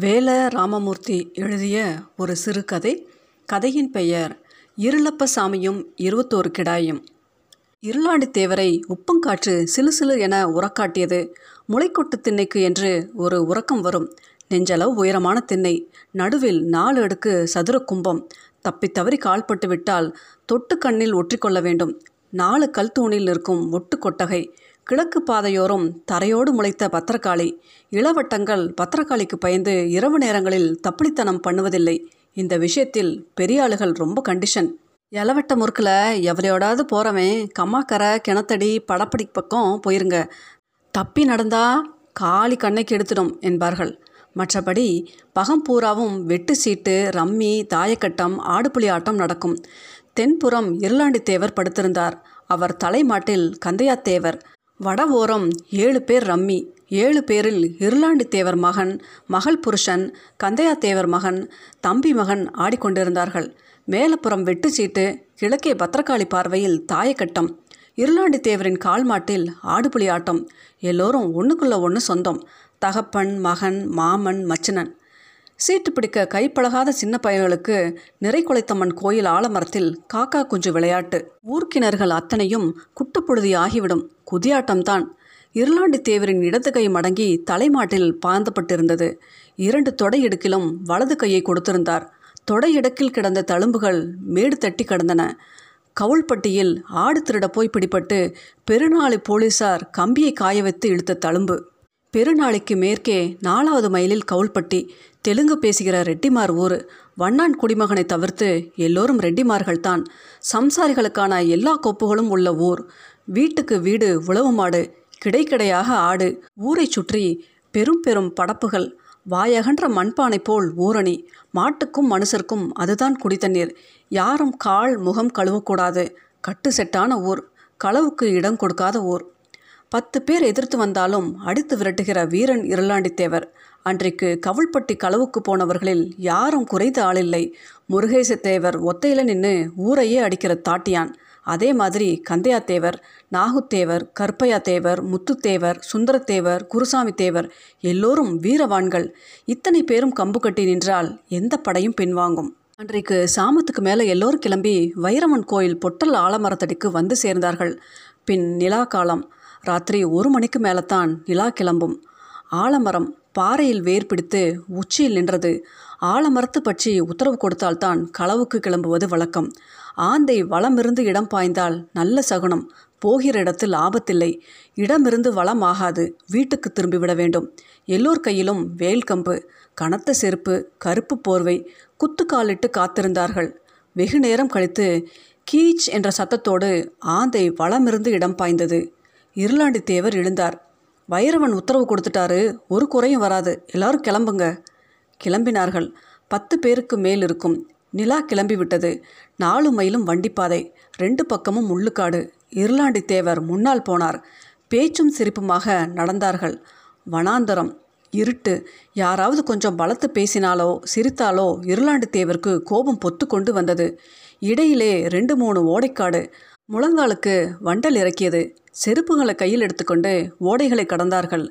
வேல ராமமூர்த்தி எழுதிய ஒரு சிறுகதை. கதையின் பெயர் இருளப்பசாமியும் இருபத்தோரு கிடாயும். இருளாடி தேவரை உப்பங்காற்று சிலு சிலு என உறக்காட்டியது முளைக்கொட்டு திண்ணைக்கு என்று ஒரு உறக்கம் வரும். நெஞ்சளவு உயரமான திண்ணை. நடுவில் நாலு அடுக்கு சதுர கும்பம். தப்பி தவறி கால்பட்டு விட்டால் தொட்டு கண்ணில் ஒற்றிக்கொள்ள வேண்டும். நாலு கல் தூணில் இருக்கும் ஒட்டு கொட்டகை. கிழக்கு பாதையோரம் தரையோடு முளைத்த பத்திரக்காளி. இளவட்டங்கள் பத்திரக்காளிக்கு பயந்து இரவு நேரங்களில் தப்பித்தனம் பண்ணுவதில்லை. இந்த விஷயத்தில் பெரிய ஆளுகள் ரொம்ப கண்டிஷன் இளவட்ட முறுக்கில் எவரையோடாவது போகிறவன் கம்மாக்கரை கிணத்தடி படப்படி பக்கம் போயிருங்க. தப்பி நடந்தா காளி கண்ணைக்கு எடுத்துடும் என்பார்கள். மற்றபடி பகம் பூராவும் வெட்டு சீட்டு ரம்மி தாயக்கட்டம் ஆடுபுலி ஆட்டம் நடக்கும். தென்புறம் இருளாண்டி தேவர் படுத்திருந்தார். அவர் தலைமாட்டில் கந்தையாத்தேவர். வட ஓரம் ஏழு பேர் ரம்மி ஏழு பேரில் இருளாண்டி தேவர் மகன் மகள் புருஷன் கந்தையா தேவர் மகன் தம்பி மகன் ஆடிக்கொண்டிருந்தார்கள். மேலப்புறம் வெட்டு சீட்டு கிழக்கே பத்திரகாளி பார்வையில் தாயக்கட்டம். இருளாண்டி தேவரின் கால்மாட்டில் ஆடுபுலி ஆட்டம். எல்லோரும் ஒன்றுக்குள்ள ஒன்று சொந்தம். தகப்பன் மகன் மாமன் மச்சினன். சீட்டு பிடிக்க கைப்பழகாத சின்ன பையன்களுக்கு நிறைக்குலைத்தம்மன் கோயில் ஆலமரத்தில் காக்கா குஞ்சு விளையாட்டு. ஊர்க்கிணர்கள் அத்தனையும் குட்டப்பொழுதி ஆகிவிடும் குதியாட்டம்தான். இருளாண்டி தேவரின் இடது கை மடங்கி தலைமாட்டில் பாய்ந்தப்பட்டிருந்தது. இரண்டு தொடை இடுக்கிலும் வலது கையை கொடுத்திருந்தார். தொடை இடக்கில் கிடந்த தழும்புகள் மேடு தட்டி கிடந்தன. கவுள்பட்டியில் ஆடு திருட போய் பிடிபட்டு பெருநாளி போலீசார் கம்பியை காய வைத்து இழுத்த தழும்பு. பெருநாளைக்கு மேற்கே நாலாவது மைலில் கவுள்பட்டி தெலுங்கு பேசுகிற ரெட்டிமார் ஊர். வண்ணான் குடிமகனை தவிர்த்து எல்லோரும் ரெட்டிமார்கள்தான். சம்சாரிகளுக்கான எல்லா கோப்புகளும் உள்ள ஊர். வீட்டுக்கு வீடு உழவு மாடு கிடைக்கிடையாக ஆடு. ஊரை சுற்றி பெரும் பெரும் படப்புகள். வாயகன்ற மண்பானை போல் ஊரணி. மாட்டுக்கும் மனுஷருக்கும் அதுதான் குடித்தண்ணீர் யாரும் கால் முகம் கழுவக்கூடாது. கட்டு செட்டான ஊர். களவுக்கு இடம் கொடுக்காத ஊர். பத்து பேர் எதிர்த்து வந்தாலும் அடித்து விரட்டுகிற வீரன் இருளாண்டித்தேவர். அன்றைக்கு கவுள்பட்டி களவுக்கு போனவர்களில் யாரும் குறைந்த ஆளில்லை முருகேசத்தேவர் ஒத்தையில் நின்று ஊரையே அடிக்கிற தாட்டியான். அதே மாதிரி கந்தையாத்தேவர் நாகுத்தேவர் கற்பையாத்தேவர் முத்துத்தேவர் சுந்தரத்தேவர் குருசாமி தேவர் எல்லோரும் வீரவான்கள். இத்தனை பேரும் கம்பு கட்டி நின்றால் எந்த படையும் பின்வாங்கும். அன்றைக்கு சாமத்துக்கு மேலே எல்லோரும் கிளம்பி வைரமன் கோயில் பொட்டல் ஆலமரத்தடிக்கு வந்து சேர்ந்தார்கள். பின் நிலா காலம். ராத்திரி ஒரு மணிக்கு மேலே தான் நிலா கிளம்பும். ஆலமரம் பாறையில் வேர் பிடித்து உச்சியில் நின்றது. ஆலமரத்து பற்றி உத்தரவு கொடுத்தால்தான் களவுக்கு கிளம்புவது வழக்கம். ஆந்தை வளமிருந்து இடம் பாய்ந்தால் நல்ல சகுனம். போகிற இடத்தில் ஆபத்தில்லை. இடமிருந்து வளம் ஆகாது வீட்டுக்கு திரும்பிவிட வேண்டும். எல்லோர் கையிலும் வேல் கம்பு கனத்த செருப்பு கருப்பு போர்வை குத்துக்காலிட்டு காத்திருந்தார்கள். வெகு நேரம் கழித்து கீச் என்ற சத்தத்தோடு ஆந்தை வளமிருந்து இடம் பாய்ந்தது. இருளாண்டி தேவர் எழுந்தார். வைரவன் உத்தரவு கொடுத்துட்டாரு. ஒரு குறையும் வராது. எல்லாரும் கிளம்புங்க. கிளம்பினார்கள். பத்து பேருக்கு மேல் இருக்கும். நிலா கிளம்பி விட்டது நாலு மைலும் வண்டிப்பாதை. ரெண்டு பக்கமும் முள்ளுக்காடு. இருளாண்டி தேவர் முன்னால் போனார். பேச்சும் சிரிப்புமாக நடந்தார்கள். வனாந்தரம். இருட்டு. யாராவது கொஞ்சம் பலத்து பேசினாலோ சிரித்தாலோ இருளாண்டு தேவருக்கு கோபம் பொத்து கொண்டு வந்தது. இடையிலே ரெண்டு மூணு ஓடைக்காடு. முழங்காலுக்கு வண்டல் இறக்கியது. செருப்புகளை கையில் எடுத்துக்கொண்டு ஓடைகளை கடந்தார்கள்.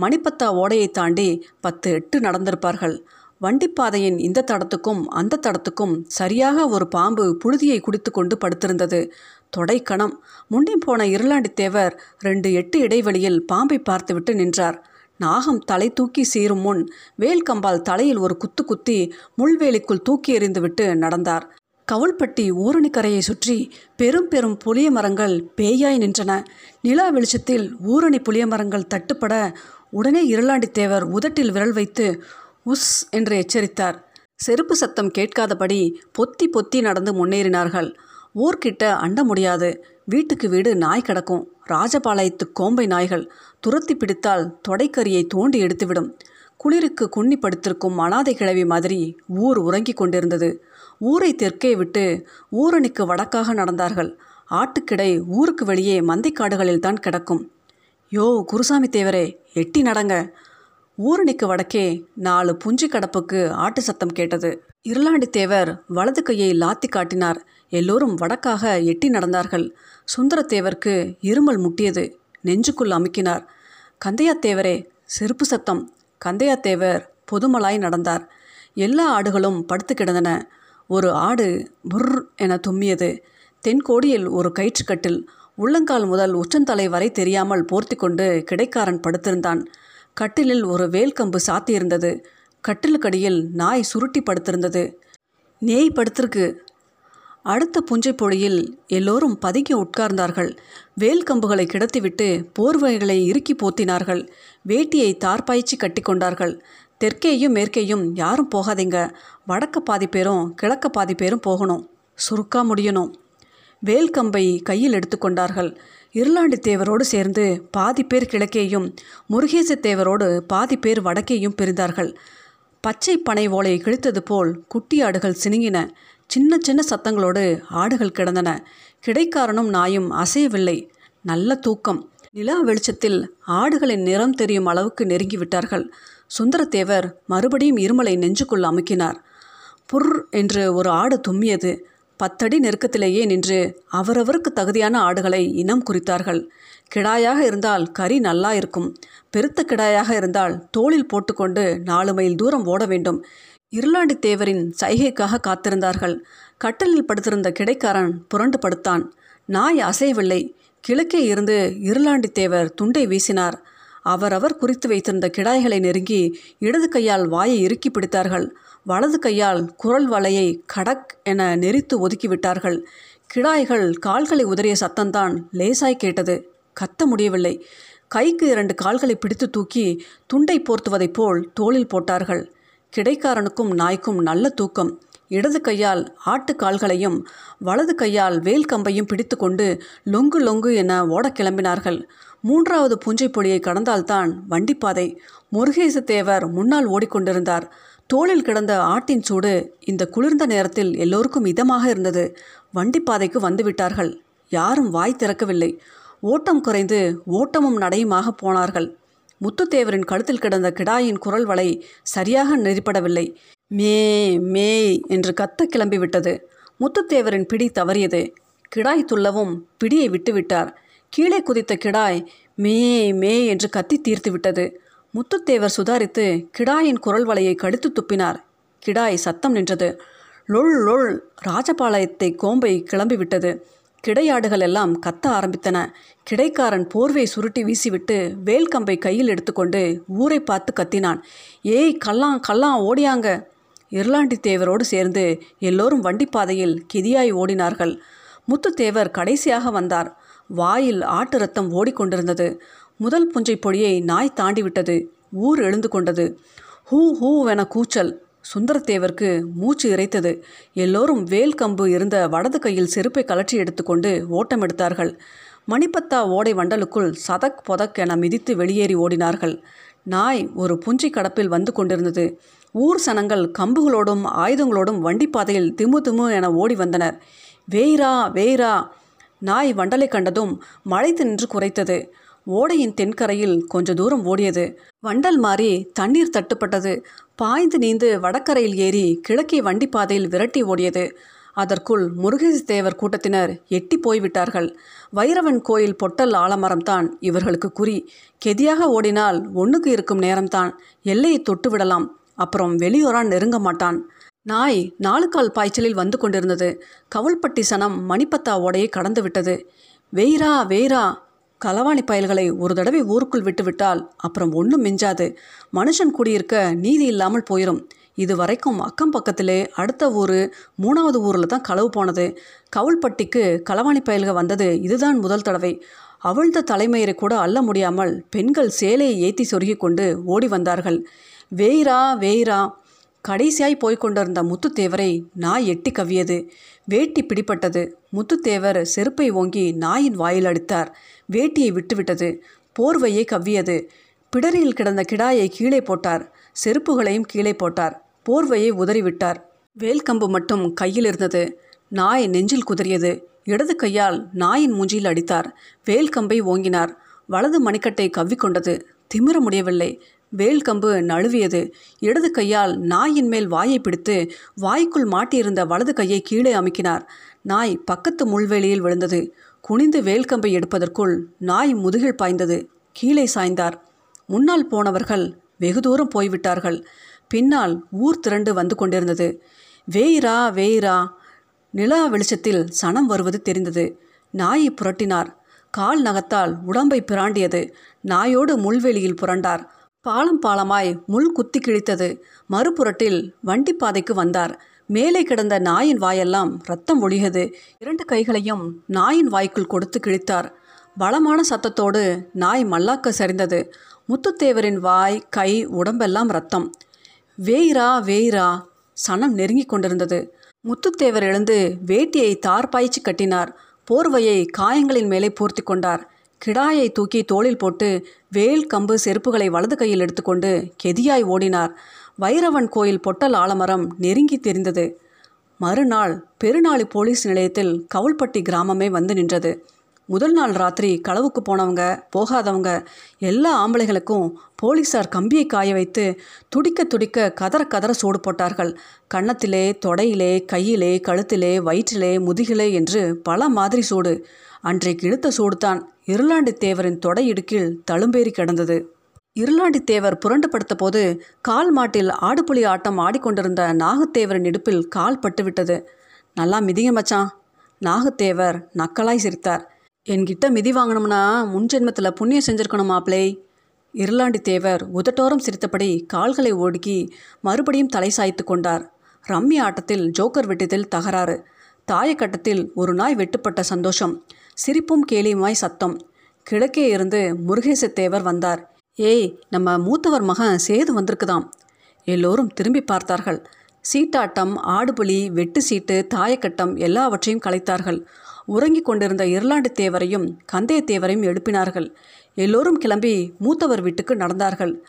மணிப்பத்தா ஓடையை தாண்டி பத்து எட்டு நடந்திருப்பார்கள். வண்டிப்பாதையின் இந்த தடத்துக்கும் அந்த தடத்துக்கும் சரியாக ஒரு பாம்பு புழுதியை குடித்து கொண்டு படுத்திருந்தது. தொடைக்கணம் முன்னே போன இருளாண்டி தேவர் ரெண்டு எட்டு இடைவெளியில் பாம்பை பார்த்துவிட்டு நின்றார். நாகம் தலை தூக்கி சீரும் முன் வேல் கம்பால் தலையில் ஒரு குத்து குத்தி முள்வேலிக்குள் தூக்கி எறிந்துவிட்டு நடந்தார். கவுள்பட்டி ஊரணிக்கரையை சுற்றி பெரும் பெரும் புளிய மரங்கள் பேயாய் நின்றன. நிலா வெளிச்சத்தில் ஊரணி புளிய மரங்கள் தட்டுப்பட உடனே இருளாண்டி தேவர் உதட்டில் விரல் வைத்து உஸ் என்று எச்சரித்தார். செருப்பு சத்தம் கேட்காதபடி பொத்தி பொத்தி நடந்து முன்னேறினார்கள். ஊர்கிட்ட அண்ட முடியாது. வீட்டுக்கு வீடு நாய் கிடக்கும். ராஜபாளையத்து கோம்பை நாய்கள் துரத்தி பிடித்தால் தொடைக்கரியை தோண்டி எடுத்துவிடும். குளிருக்கு குன்னி படுத்திருக்கும் அனாதை கிழவி மாதிரி ஊர் உறங்கிக் கொண்டிருந்தது. ஊரை தெற்கே விட்டு ஊரணிக்கு வடக்காக நடந்தார்கள். ஆட்டுக்கிடை ஊருக்கு வெளியே மந்தைக்காடுகளில் தான் கிடக்கும். யோ குருசாமி தேவரே எட்டி நடங்க. ஊரணிக்கு வடக்கே நாலு புஞ்சி கடப்புக்கு ஆட்டு சத்தம் கேட்டது. இருளாண்டி தேவர் வலது கையை லாத்தி காட்டினார். எல்லோரும் வடக்காக எட்டி நடந்தார்கள். சுந்தரத்தேவருக்கு இருமல் முட்டியது. நெஞ்சுக்குள் அமுக்கினார். கந்தையாத்தேவரே செருப்பு சத்தம். கந்தையாத்தேவர் பொதுமலாய் நடந்தார். எல்லா ஆடுகளும் படுத்து கிடந்தன. ஒரு ஆடு புர் என தும்மியது. தென்கோடியில் ஒரு கயிற்றுக்கட்டில் உள்ளங்கால் முதல் உச்சந்தலை வரை தெரியாமல் போர்த்தி கொண்டு கிடைக்காரன் படுத்திருந்தான். கட்டிலில் ஒரு வேல்கம்பு சாத்தியிருந்தது. கட்டிலுக்கடியில் நாய் சுருட்டி படுத்திருந்தது. நேய் படுத்திருக்கு. அடுத்த புஞ்சை பொழியில் எல்லோரும் பதுங்கி உட்கார்ந்தார்கள். வேல் கம்புகளை கிடத்திவிட்டு போர்வைகளை இறுக்கி போத்தினார்கள். வேட்டியை தார்பாய்ச்சி கட்டி கொண்டார்கள் தெற்கேயும் மேற்கேயும் யாரும் போகாதீங்க. வடக்க பாதி பேரும் கிழக்க பாதி பேரும் போகணும். சுருக்கா முடியணும். வேல் கம்பை கையில் எடுத்துக்கொண்டார்கள் இருளாண்டி தேவரோடு சேர்ந்து பாதி பேர் கிழக்கேயும் முருகேச தேவரோடு பாதி பேர் வடக்கேயும் பிரிந்தார்கள். பச்சை பனை ஓலை கிழித்தது போல் குட்டி ஆடுகள் சினுங்கின. சின்ன சின்ன சத்தங்களோடு ஆடுகள் கிடந்தன. கிடைக்காரனும் நாயும் அசையவில்லை. நல்ல தூக்கம். நிலா வெளிச்சத்தில் ஆடுகளின் நிறம் தெரியும் அளவுக்கு நெருங்கி விட்டார்கள் சுந்தரத்தேவர் மறுபடியும் இருமலை நெஞ்சுக்குள் அமுக்கினார். புர் என்று ஒரு ஆடு தும்மியது. பத்தடி நெருக்கத்திலேயே நின்று அவரவருக்கு தகுதியான ஆடுகளை இனம் குறித்தார்கள். கிடாயாக இருந்தால் கறி நல்லா இருக்கும். பெருத்த கிடாயாக இருந்தால் தோளில் போட்டுக்கொண்டு நாலு மைல் தூரம் ஓட வேண்டும். இருளாண்டி தேவரின் சைகைக்காக காத்திருந்தார்கள். கட்டலில் படுத்திருந்த கிடைக்காரன் புரண்டு படுத்தான். நாய் அசையவில்லை. கிழக்கே இருந்து இருளாண்டித்தேவர் துண்டை வீசினார். அவரவர் குறித்து வைத்திருந்த கிடாய்களை நெருங்கி இடது கையால் வாயை இறுக்கி பிடித்தார்கள். வலது கையால் குரல் வலையை கடக் என நெரித்து ஒதுக்கிவிட்டார்கள் கிடாய்கள் கால்களை உதறிய சத்தம்தான் லேசாய் கேட்டது. கத்த முடியவில்லை. கைக்கு இரண்டு கால்களை பிடித்து தூக்கி துண்டை போர்த்துவதைப் போல் தோளில் போட்டார்கள். கிடைக்காரனுக்கும் நாய்க்கும் நல்ல தூக்கம். இடது கையால் ஆட்டு கால்களையும் வலது கையால் வேல் கம்பையும் பிடித்து கொண்டு லொங்கு லொங்கு என ஓடக் கிளம்பினார்கள். மூன்றாவது புஞ்சை பொடியை கடந்தால்தான் வண்டிப்பாதை முருகேச தேவர் முன்னால் ஓடிக்கொண்டிருந்தார். தோளில் கிடந்த ஆட்டின் சூடு இந்த குளிர்ந்த நேரத்தில் எல்லோருக்கும் இதமாக இருந்தது. வண்டிப்பாதைக்கு வந்துவிட்டார்கள் யாரும் வாய் திறக்கவில்லை. ஓட்டம் குறைந்து ஓட்டமும் நடையுமாக போனார்கள். முத்துத்தேவரின் கழுத்தில் கிடந்த கிடாயின் குரல் வலை சரியாக நெறிப்படவில்லை. மே மே என்று கத்த கிளம்பிவிட்டது. முத்துத்தேவரின் பிடி தவறியது. கிடாய் துள்ளவும் பிடியை விட்டுவிட்டார். கீழே குதித்த கிடாய் மே மே என்று கத்தி தீர்த்து விட்டது முத்துத்தேவர் சுதாரித்து கிடாயின் குரல் வலையை கடித்து துப்பினார். கிடாய் சத்தம் நின்றது. லொள் லொள் ராஜபாளையத்தை கோம்பை கிளம்பிவிட்டது. கிடையாடுகள் எல்லாம் கத்த ஆரம்பித்தன. கிடைக்காரன் போர்வை சுருட்டி வீசிவிட்டு வேல்கம்பை கையில் எடுத்துக்கொண்டு ஊரை பார்த்து கத்தினான். ஏய் கல்லாம் கல்லாம் ஓடியாங்க. இருளாண்டி தேவரோடு சேர்ந்து எல்லோரும் வண்டிப்பாதையில் கிதியாய் ஓடினார்கள். முத்துத்தேவர் கடைசியாக வந்தார். வாயில் ஆட்டு ரத்தம் ஓடிக்கொண்டிருந்தது. முதல் புஞ்சை பொடியை நாய் தாண்டிவிட்டது. ஊர் எழுந்து கொண்டது. ஹூ ஹூவென கூச்சல். சுந்தரத்தேவருக்கு மூச்சு இறைத்தது. எல்லோரும் வேல் கம்பு இருந்த வடது கையில் செருப்பை கலற்றி எடுத்துக்கொண்டு ஓட்டம் எடுத்தார்கள் மணிப்பத்தா ஓடை வண்டலுக்குள் சதக் பொதக் என மிதித்து வெளியேறி ஓடினார்கள். நாய் ஒரு புஞ்சி கடப்பில் வந்து கொண்டிருந்தது. ஊர் சனங்கள் கம்புகளோடும் ஆயுதங்களோடும் வண்டிப்பாதையில் திமு திமு என ஓடி வந்தனர். வேய்ரா வேய்ரா. நாய் வண்டலை கண்டதும் மழைத்து நின்று குறைத்தது. ஓடையின் தென்கரையில் கொஞ்ச தூரம் ஓடியது. வண்டல் மாறி தண்ணீர் தட்டுப்பட்டது. பாய்ந்து நீந்து வடக்கரையில் ஏறி கிழக்கே வண்டிப்பாதையில் விரட்டி ஓடியது. அதற்குள் முருகேச தேவர் கூட்டத்தினர் எட்டி போய்விட்டார்கள். வைரவன் கோயில் பொட்டல் ஆலமரம்தான் இவர்களுக்கு குறி. கெதியாக ஓடினால் ஒன்றுக்கு இருக்கும் நேரம்தான். எல்லையை தொட்டு விடலாம் அப்புறம் வெளியூரா நெருங்க மாட்டான். நாய் நாலுக்கால் பாய்ச்சலில் வந்து கொண்டிருந்தது. கவல்பட்டி சனம் மணிப்பத்தா ஓடையை கடந்து விட்டது. வெயிரா வெய்ரா களவாணி பயல்களை ஒரு தடவை ஊருக்குள் விட்டுவிட்டால் அப்புறம் ஒன்றும் மிஞ்சாது. மனுஷன் குடியிருக்க நீதி இல்லாமல் போயிடும் இது வரைக்கும் அக்கம் பக்கத்திலே அடுத்த ஊர் மூணாவது ஊரில் தான் களவு போனது. கவுள்பட்டிக்கு களவாணி பயல்கள் வந்தது இதுதான் முதல் தடவை. அவிழ்ந்த தலைமையரை கூட அள்ள முடியாமல் பெண்கள் சேலையை ஏற்றி சொருகி கொண்டு ஓடி வந்தார்கள். வேய்ரா வேய்ரா கடைசியாய் போய்க் கொண்டிருந்த முத்துத்தேவரை நாய் எட்டி கவ்வியது. வேட்டி பிடிப்பட்டது. முத்துத்தேவர் செருப்பை ஓங்கி நாயின் வாயில் அடித்தார். வேட்டியை விட்டுவிட்டது. போர்வையை கவ்வியது. பிடரியில் கிடந்த கிடாயை கீழே போட்டார். செருப்புகளையும் கீழே போட்டார். போர்வையை உதறிவிட்டார். வேல்கம்பு மட்டும் கையில் இருந்தது. நாய் நெஞ்சில் குதறியது இடது கையால் நாயின் மூஞ்சியில் அடித்தார். வேல்கம்பை ஓங்கினார். வலது மணிக்கட்டை கவ்விக்கொண்டது. திமிர முடியவில்லை. வேல் கம்பு நழுவியது. இடது கையால் நாயின் மேல் வாயை பிடித்து வாய்க்குள் மாட்டியிருந்த வலது கையை கீழே அமுக்கினார். நாய் பக்கத்து முள்வேலியில் விழுந்தது. குனிந்து வேல்கம்பை எடுப்பதற்குள் நாய் முதுகில் பாய்ந்தது. கீழே சாய்ந்தார். முன்னால் போனவர்கள் வெகு தூரம் போய்விட்டார்கள். பின்னால் ஊர் திரண்டு வந்து கொண்டிருந்தது. வேயிரா வேயிரா நிலா வெளிச்சத்தில் சனம் வருவது தெரிந்தது. நாயை புரட்டினார். கால் நகத்தால் உடம்பை பிராண்டியது. நாயோடு முள்வெளியில் புரண்டார். பாலம் பாலமாய் முள் குத்தி கிழித்தது. மறுபுறட்டில் வண்டி பாதைக்கு வந்தார். மேலே கிடந்த நாயின் வாயெல்லாம் ரத்தம் ஒழியது இரண்டு கைகளையும் நாயின் வாய்க்குள் கொடுத்து கிழித்தார். பலமான சத்தத்தோடு நாய் மல்லாக்க சரிந்தது. முத்துத்தேவரின் வாய் கை உடம்பெல்லாம் ரத்தம் வேயிரா வேயிரா சனம் நெருங்கி கொண்டிருந்தது. முத்துத்தேவர் எழுந்து வேட்டியை தார் பாய்ச்சி கட்டினார். போர்வையை காயங்களின் மேலே பூர்த்தி கொண்டார். கிடாயை தூக்கி தோளில் போட்டு வேல் கம்பு செருப்புகளை வலது கையில் எடுத்துக்கொண்டு கெதியாய் ஓடினார். வைரவன் கோயில் பொட்டல் ஆலமரம் நெருங்கி தெரிந்தது. மறுநாள் பெருநாளி போலீஸ் நிலையத்தில் கவுல்பட்டி கிராமமே வந்து நின்றது. முதல் நாள் ராத்திரி களவுக்கு போனவங்க போகாதவங்க எல்லா ஆம்பளைகளுக்கும் போலீசார் கம்பியை காய வைத்து துடிக்க துடிக்க கதற கதற சூடு போட்டார்கள். கன்னத்திலே தொடையிலே கையிலே கழுத்திலே வயிற்றிலே முதுகிலே என்று பல மாதிரி சூடு. அன்றைக்கு இழுத்த சூடுதான் இருளாண்டி தேவரின் தொடை இடுக்கில் தழும்பேறி கிடந்தது. இருளாண்டி தேவர் புரண்டு படுத்த போது கால் மாட்டில் ஆடுபுலி ஆட்டம் ஆடிக்கொண்டிருந்த நாகத்தேவரின் இடுப்பில் கால் பட்டுவிட்டது. நல்லா மிதிங்க மச்சான். நாகத்தேவர் நக்கலாய் சிரித்தார். என்கிட்ட மிதி வாங்கணும்னா முன் ஜென்மத்தில் புண்ணியம் செஞ்சிருக்கணும் மாப்பிளை இருளாண்டி தேவர் உதட்டோரம் சிரித்தபடி கால்களை ஒடுக்கி மறுபடியும் தலை சாய்த்து கொண்டார். ரம்மி ஆட்டத்தில் ஜோக்கர் வெட்டியதில் தகராறு. தாயக்கட்டத்தில் ஒரு நாய் வெட்டுப்பட்ட சந்தோஷம். சிரிப்பும் கேலியுமாய் சத்தம். கிழக்கே இருந்து முருகேச தேவர் வந்தார். ஏய் நம்ம மூத்தவர் மகன் சேது வந்திருக்குதாம். எல்லோரும் திரும்பி பார்த்தார்கள். சீட்டாட்டம் ஆடுபுலி வெட்டு சீட்டு தாயக்கட்டம் எல்லாவற்றையும் கலைத்தார்கள். உறங்கிக் கொண்டிருந்த இருளாண்டு தேவரையும் கந்தைய தேவரையும் எழுப்பினார்கள். எல்லோரும் கிளம்பி மூத்தவர் வீட்டுக்கு நடந்தார்கள்.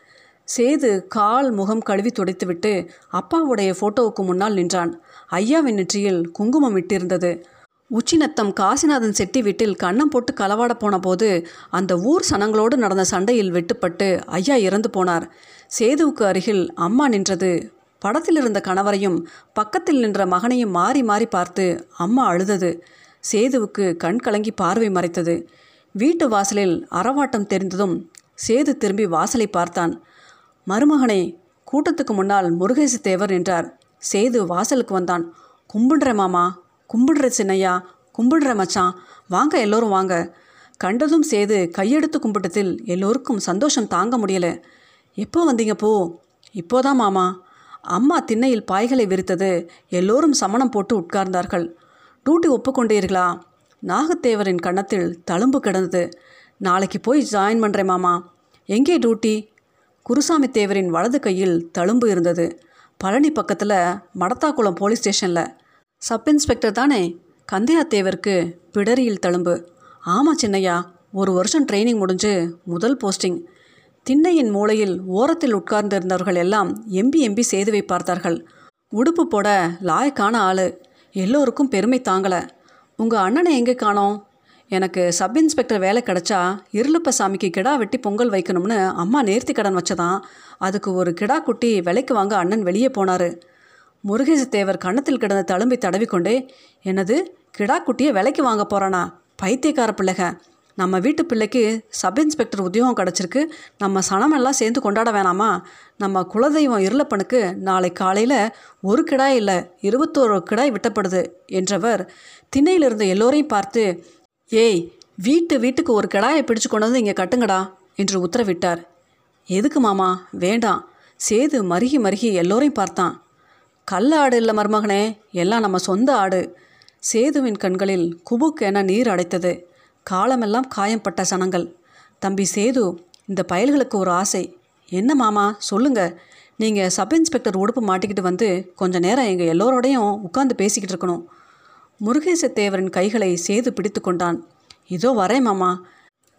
சேது கால் முகம் கழுவி துடைத்துவிட்டு அப்பாவுடைய ஃபோட்டோவுக்கு முன்னால் நின்றான். ஐயாவின் நெற்றியில் குங்குமம் இட்டிருந்தது. உச்சிநத்தம் காசிநாதன் செட்டி வீட்டில் கண்ணம் போட்டு களவாட போன போது அந்த ஊர் சனங்களோடு நடந்த சண்டையில் வெட்டுப்பட்டு ஐயா இறந்து போனார். சேதுவுக்கு அருகில் அம்மா நின்றது. படத்தில் இருந்த கணவரையும் பக்கத்தில் நின்ற மகனையும் மாறி மாறி பார்த்து அம்மா அழுதது. சேதுவுக்கு கண் கலங்கி பார்வை மறைத்தது. வீட்டு வாசலில் அறவாட்டம் தெரிந்ததும் சேது திரும்பி வாசலை பார்த்தான். மருமகனை கூட்டத்துக்கு முன்னால் முருகேசு தேவர் நின்றார். சேது வாசலுக்கு வந்தான். கும்பிடுற மாமா கும்பிடுற சின்னையா கும்பிடுற மச்சான் வாங்க எல்லோரும் வாங்க. கண்டதும் சேது கையெடுத்து கும்பிட்டதில் எல்லோருக்கும் சந்தோஷம் தாங்க முடியல. எப்போ வந்தீங்க போ? இப்போதான் மாமா. அம்மா திண்ணையில் பாய்களை விரித்தது. எல்லோரும் சமணம் போட்டு உட்கார்ந்தார்கள். டியூட்டி ஒப்புக்கொண்டீர்களா? நாகத்தேவரின் கன்னத்தில் தழும்பு கிடந்தது. நாளைக்கு போய் ஜாயின் பண்ணுறேன் மாமா. எங்கே டியூட்டி குருசாமி தேவரின் வலது கையில் தழும்பு இருந்தது. பழனி பக்கத்தில் மடத்தாக்குளம் போலீஸ் ஸ்டேஷனில். சப் இன்ஸ்பெக்டர் தானே? கந்தையாத்தேவருக்கு பிடரியில் தழும்பு. ஆமாம் சின்னையா ஒரு வருஷம் ட்ரைனிங் முடிஞ்சு முதல் போஸ்டிங். திண்ணையின் மூலையில் ஓரத்தில் உட்கார்ந்திருந்தவர்கள் எல்லாம் எம்பி எம்பி செய்துவை பார்த்தார்கள் உடுப்பு போட லாயக்கான ஆள். எல்லோருக்கும் பெருமை தாங்கலை. உங்கள் அண்ணனை எங்கே காணோம்? எனக்கு சப் இன்ஸ்பெக்டர் வேலை கிடச்சா இருளப்ப சாமிக்கு கிடா வெட்டி பொங்கல் வைக்கணும்னு அம்மா நேர்த்தி கடன் வச்சதான் அதுக்கு ஒரு கிடா குட்டி விலைக்கு வாங்க அண்ணன் வெளியே போனார். முருகேச தேவர் கன்னத்தில் கிடந்த தழும்பி தடவிக்கொண்டே எனது கிடா குட்டியை விலைக்கு வாங்க போகிறானா பைத்தியக்கார பிள்ளைக. நம்ம வீட்டு பிள்ளைக்கு சப் இன்ஸ்பெக்டர் உத்தியோகம் கிடச்சிருக்கு. நம்ம சனமெல்லாம் சேர்ந்து கொண்டாட வேணாமா? நம்ம குலதெய்வம் இருளப்பனுக்கு நாளை காலையில் ஒரு கிடாய் இல்லை இருபத்தோரு கிடாய் விட்டப்படுது என்றவர் திண்ணையிலிருந்த எல்லோரையும் பார்த்து ஏய் வீட்டு வீட்டுக்கு ஒரு கிடாயை பிடிச்சு கொண்டு வந்து இங்கே கட்டுங்கடா என்று உத்தரவிட்டார். எதுக்கு மாமா? வேண்டாம். சேது மருகி மருகி எல்லோரையும் பார்த்தான். கள்ள ஆடு இல்லை மருமகனே எல்லாம் நம்ம சொந்த ஆடு. சேதுவின் கண்களில் குபுக்கென நீர் அடைத்தது. காலமெல்லாம் காயம்பட்ட சனங்கள். தம்பி சேது இந்த பயல்களுக்கு ஒரு ஆசை. என்ன மாமா சொல்லுங்க. நீங்கள் சப் இன்ஸ்பெக்டர் உடுப்பு மாட்டிக்கிட்டு வந்து கொஞ்ச நேரம் எங்கள் எல்லோரோடையும் உட்காந்து பேசிக்கிட்டு இருக்கணும். முருகேச தேவரின் கைகளை சேது பிடித்து கொண்டான். இதோ வரேன் மாமா.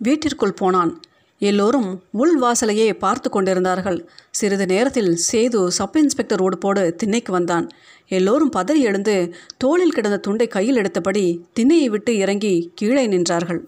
வீட்டிற்குள் போனான். எல்லோரும் உள் வாசலையே பார்த்து கொண்டிருந்தார்கள். சிறிது நேரத்தில் சேது சப் இன்ஸ்பெக்டர் உடுப்போடு திண்ணைக்கு வந்தான். எல்லோரும் பதறி எழுந்து தோளில் கிடந்த துண்டை கையில் எடுத்தபடி திண்ணையை விட்டு இறங்கி கீழே நின்றார்கள்.